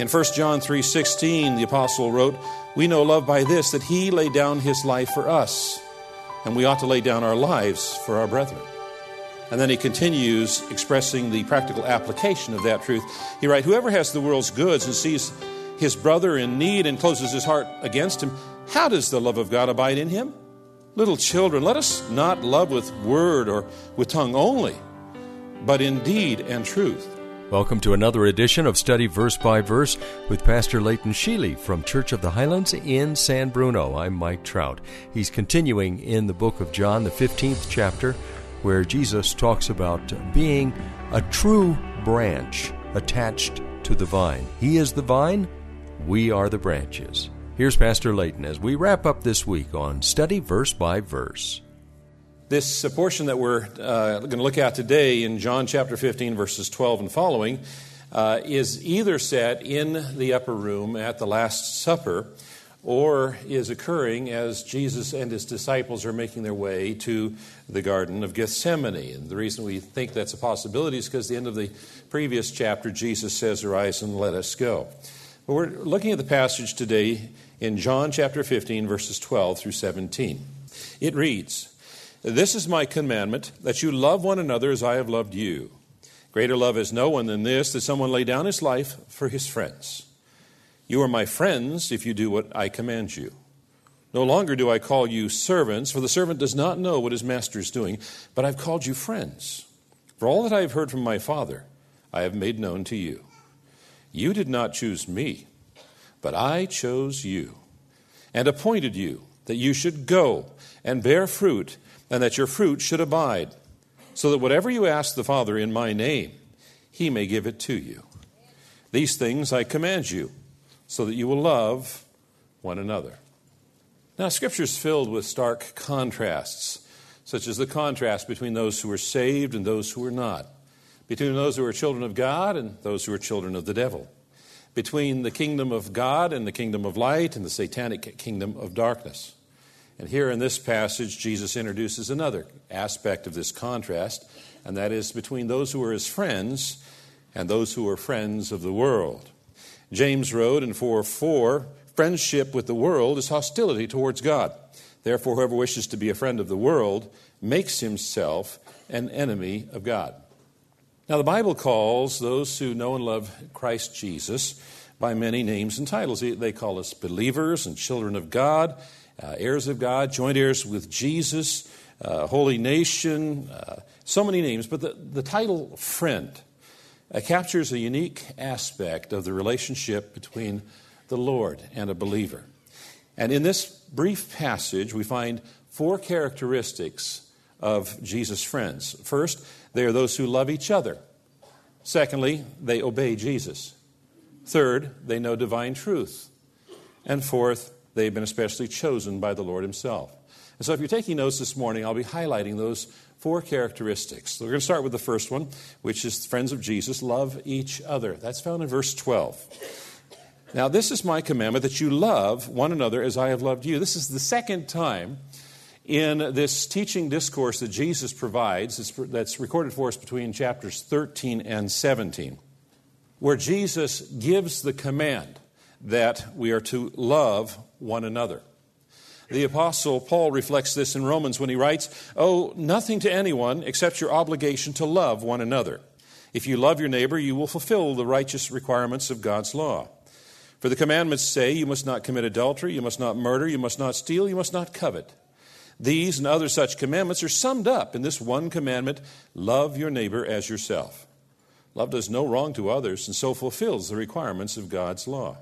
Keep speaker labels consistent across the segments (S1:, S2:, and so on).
S1: In 1 John 3:16, the apostle wrote, "We know love by this that he laid down his life for us, and we ought to lay down our lives for our brethren." And then he continues expressing the practical application of that truth. He writes, "Whoever has the world's goods and sees his brother in need and closes his heart against him, how does the love of God abide in him?" Little children, let us not love with word or with tongue only, but in deed and truth.
S2: Welcome to another edition of Study Verse by Verse with Pastor Leighton Sheely from Church of the Highlands in San Bruno. I'm Mike Trout. He's continuing in the book of John, the 15th chapter, where Jesus talks about being a true branch attached to the vine. He is the vine, we are the branches. Here's Pastor Leighton as we wrap up this week on Study Verse by Verse.
S1: This portion that we're uh, going to look at today in John chapter 15, verses 12 and following, uh, is either set in the upper room at the Last Supper or is occurring as Jesus and his disciples are making their way to the Garden of Gethsemane. And the reason we think that's a possibility is because at the end of the previous chapter, Jesus says, Arise and let us go. But we're looking at the passage today in John chapter 15, verses 12 through 17. It reads, this is my commandment, that you love one another as I have loved you. Greater love is no one than this, that someone lay down his life for his friends. You are my friends if you do what I command you. No longer do I call you servants, for the servant does not know what his master is doing, but I've called you friends. For all that I have heard from my Father, I have made known to you. You did not choose me, but I chose you, and appointed you that you should go and bear fruit and that your fruit should abide, so that whatever you ask the Father in my name, he may give it to you. These things I command you, so that you will love one another. Now, Scripture is filled with stark contrasts, such as the contrast between those who are saved and those who are not, between those who are children of God and those who are children of the devil, between the kingdom of God and the kingdom of light and the satanic kingdom of darkness. And here in this passage, Jesus introduces another aspect of this contrast, and that is between those who are his friends and those who are friends of the world. James wrote in 4 4 Friendship with the world is hostility towards God. Therefore, whoever wishes to be a friend of the world makes himself an enemy of God. Now, the Bible calls those who know and love Christ Jesus by many names and titles. They call us believers and children of God uh, heirs of God, joint heirs with Jesus, uh, holy nation, uh, so many names. But the, the title friend uh, captures a unique aspect of the relationship between the Lord and a believer. And in this brief passage, we find four characteristics of Jesus' friends. First, they are those who love each other. Secondly, they obey Jesus. Third, they know divine truth. And fourth, They've been especially chosen by the Lord Himself. And so, if you're taking notes this morning, I'll be highlighting those four characteristics. So we're going to start with the first one, which is friends of Jesus love each other. That's found in verse 12. Now, this is my commandment that you love one another as I have loved you. This is the second time in this teaching discourse that Jesus provides, that's recorded for us between chapters 13 and 17, where Jesus gives the command that we are to love one another. The Apostle Paul reflects this in Romans when he writes, Owe nothing to anyone except your obligation to love one another. If you love your neighbor, you will fulfill the righteous requirements of God's law. For the commandments say, You must not commit adultery, you must not murder, you must not steal, you must not covet. These and other such commandments are summed up in this one commandment love your neighbor as yourself. Love does no wrong to others and so fulfills the requirements of God's law.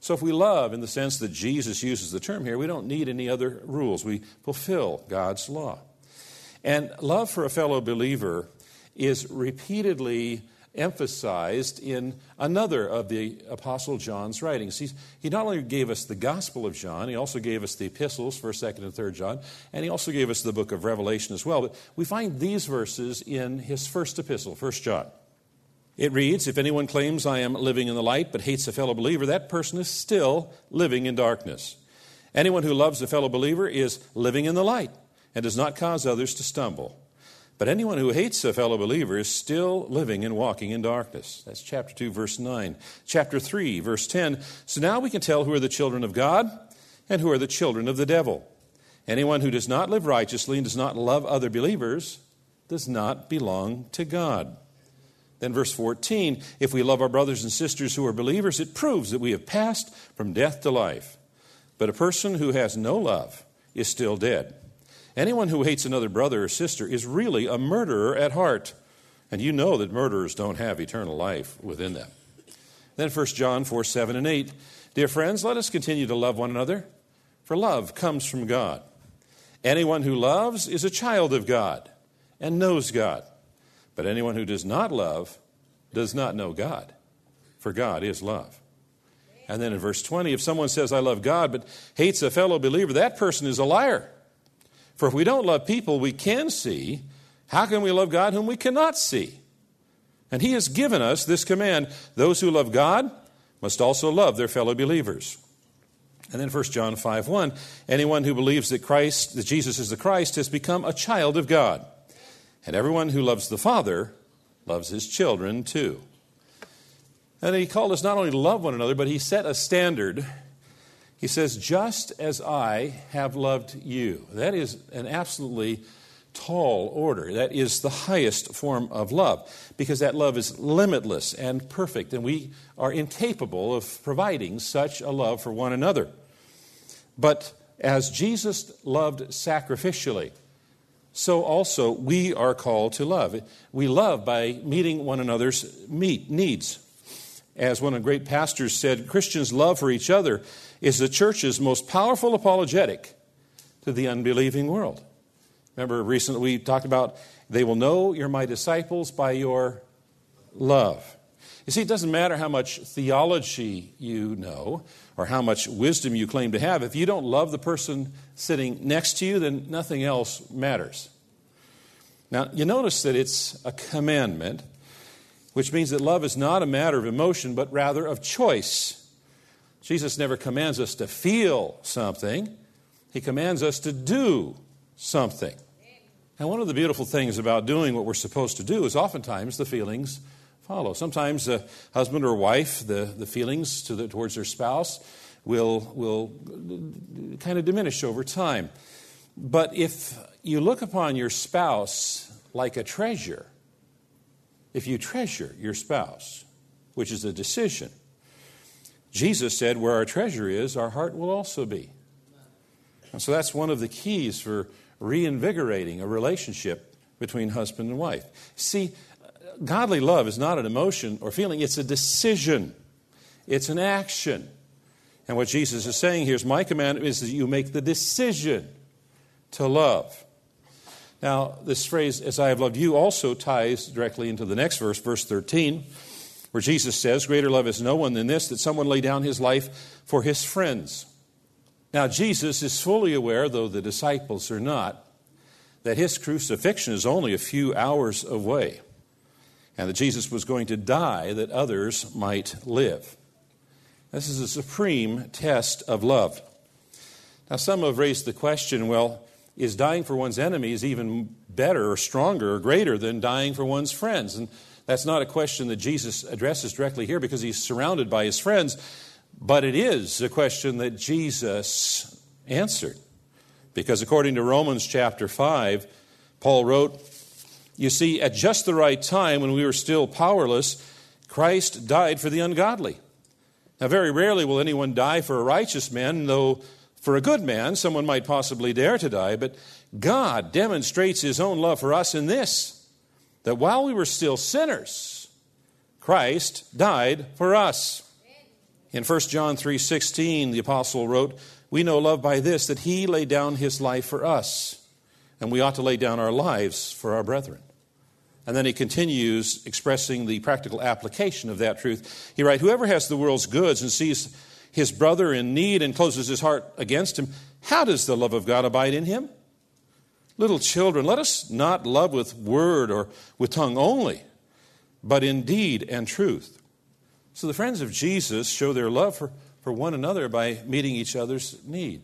S1: So, if we love in the sense that Jesus uses the term here, we don't need any other rules. We fulfill God's law. And love for a fellow believer is repeatedly emphasized in another of the Apostle John's writings. He's, he not only gave us the Gospel of John, he also gave us the epistles, 1st, 2nd, and 3rd John, and he also gave us the book of Revelation as well. But we find these verses in his first epistle, 1st John. It reads If anyone claims I am living in the light but hates a fellow believer, that person is still living in darkness. Anyone who loves a fellow believer is living in the light and does not cause others to stumble. But anyone who hates a fellow believer is still living and walking in darkness. That's chapter 2, verse 9. Chapter 3, verse 10. So now we can tell who are the children of God and who are the children of the devil. Anyone who does not live righteously and does not love other believers does not belong to God. Then, verse 14 if we love our brothers and sisters who are believers, it proves that we have passed from death to life. But a person who has no love is still dead. Anyone who hates another brother or sister is really a murderer at heart. And you know that murderers don't have eternal life within them. Then 1 John 4 7 and 8. Dear friends, let us continue to love one another, for love comes from God. Anyone who loves is a child of God and knows God. But anyone who does not love does not know God, for God is love. And then in verse 20, if someone says, I love God, but hates a fellow believer, that person is a liar. For if we don't love people we can see, how can we love God whom we cannot see? And He has given us this command those who love God must also love their fellow believers. And then 1 John 5 1 anyone who believes that Christ, that Jesus is the Christ, has become a child of God. And everyone who loves the Father loves his children too. And he called us not only to love one another, but he set a standard. He says, just as I have loved you. That is an absolutely tall order. That is the highest form of love because that love is limitless and perfect, and we are incapable of providing such a love for one another. But as Jesus loved sacrificially, so also we are called to love. We love by meeting one another's needs. As one of the great pastors said, Christians' love for each other is the church's most powerful apologetic to the unbelieving world. Remember, recently we talked about they will know you're my disciples by your love. You see, it doesn't matter how much theology you know or how much wisdom you claim to have. If you don't love the person sitting next to you, then nothing else matters. Now, you notice that it's a commandment, which means that love is not a matter of emotion, but rather of choice. Jesus never commands us to feel something, He commands us to do something. And one of the beautiful things about doing what we're supposed to do is oftentimes the feelings follow. Sometimes a husband or wife, the, the feelings to the, towards their spouse will, will kind of diminish over time. But if you look upon your spouse like a treasure, if you treasure your spouse, which is a decision, Jesus said, Where our treasure is, our heart will also be. And so that's one of the keys for reinvigorating a relationship between husband and wife. See, godly love is not an emotion or feeling, it's a decision, it's an action. And what Jesus is saying here is my command is that you make the decision to love. Now, this phrase, as I have loved you, also ties directly into the next verse, verse 13, where Jesus says, Greater love is no one than this, that someone lay down his life for his friends. Now, Jesus is fully aware, though the disciples are not, that his crucifixion is only a few hours away and that Jesus was going to die that others might live. This is a supreme test of love. Now, some have raised the question well, is dying for one's enemies even better or stronger or greater than dying for one's friends? And that's not a question that Jesus addresses directly here because he's surrounded by his friends, but it is a question that Jesus answered. Because according to Romans chapter 5, Paul wrote, you see, at just the right time, when we were still powerless, Christ died for the ungodly. Now, very rarely will anyone die for a righteous man, though for a good man, someone might possibly dare to die. But God demonstrates his own love for us in this that while we were still sinners, Christ died for us. In 1 John 3:16, the apostle wrote, "We know love by this that he laid down his life for us, and we ought to lay down our lives for our brethren." And then he continues expressing the practical application of that truth. He writes Whoever has the world's goods and sees his brother in need and closes his heart against him, how does the love of God abide in him? Little children, let us not love with word or with tongue only, but in deed and truth. So the friends of Jesus show their love for, for one another by meeting each other's need.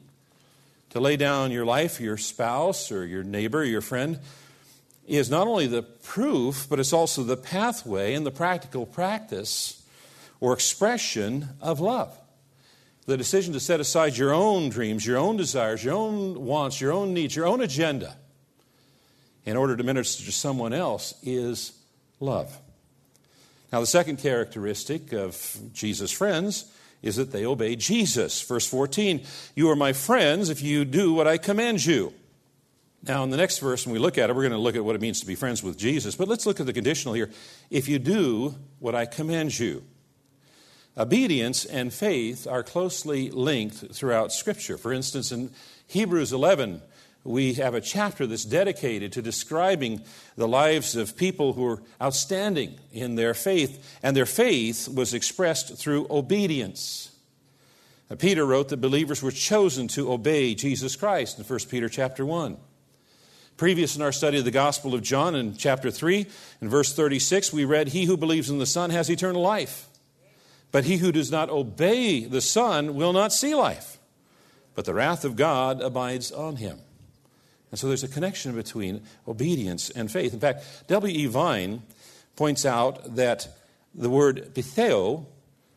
S1: To lay down your life your spouse or your neighbor, or your friend, is not only the proof, but it's also the pathway and the practical practice or expression of love. The decision to set aside your own dreams, your own desires, your own wants, your own needs, your own agenda in order to minister to someone else is love. Now, the second characteristic of Jesus' friends is that they obey Jesus. Verse 14 You are my friends if you do what I command you. Now, in the next verse, when we look at it, we're going to look at what it means to be friends with Jesus. But let's look at the conditional here. If you do what I command you. Obedience and faith are closely linked throughout Scripture. For instance, in Hebrews 11, we have a chapter that's dedicated to describing the lives of people who are outstanding in their faith, and their faith was expressed through obedience. Peter wrote that believers were chosen to obey Jesus Christ in 1 Peter chapter 1. Previous in our study of the Gospel of John in chapter 3, in verse 36, we read, He who believes in the Son has eternal life. But he who does not obey the Son will not see life, but the wrath of God abides on him. And so there's a connection between obedience and faith. In fact, W.E. Vine points out that the word pitheo,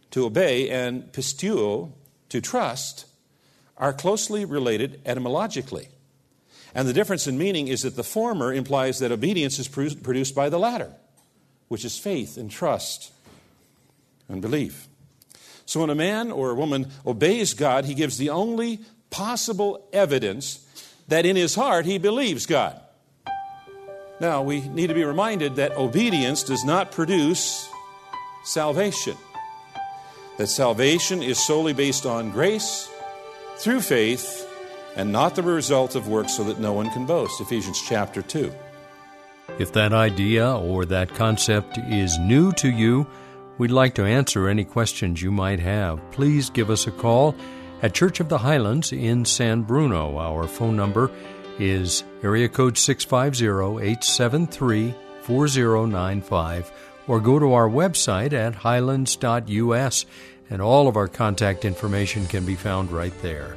S1: to obey, and pisteuo, to trust, are closely related etymologically. And the difference in meaning is that the former implies that obedience is produced by the latter, which is faith and trust and belief. So when a man or a woman obeys God, he gives the only possible evidence that in his heart he believes God. Now, we need to be reminded that obedience does not produce salvation, that salvation is solely based on grace through faith and not the result of works so that no one can boast. Ephesians chapter 2.
S2: If that idea or that concept is new to you, we'd like to answer any questions you might have. Please give us a call at Church of the Highlands in San Bruno. Our phone number is area code 650-873-4095 or go to our website at highlands.us and all of our contact information can be found right there.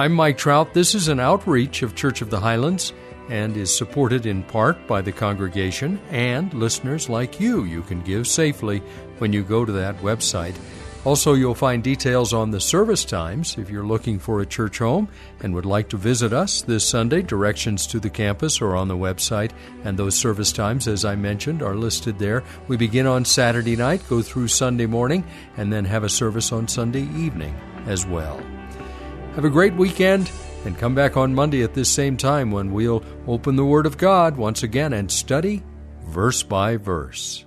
S2: I'm Mike Trout. This is an outreach of Church of the Highlands and is supported in part by the congregation and listeners like you. You can give safely when you go to that website. Also, you'll find details on the service times if you're looking for a church home and would like to visit us this Sunday. Directions to the campus are on the website, and those service times, as I mentioned, are listed there. We begin on Saturday night, go through Sunday morning, and then have a service on Sunday evening as well. Have a great weekend and come back on Monday at this same time when we'll open the Word of God once again and study verse by verse.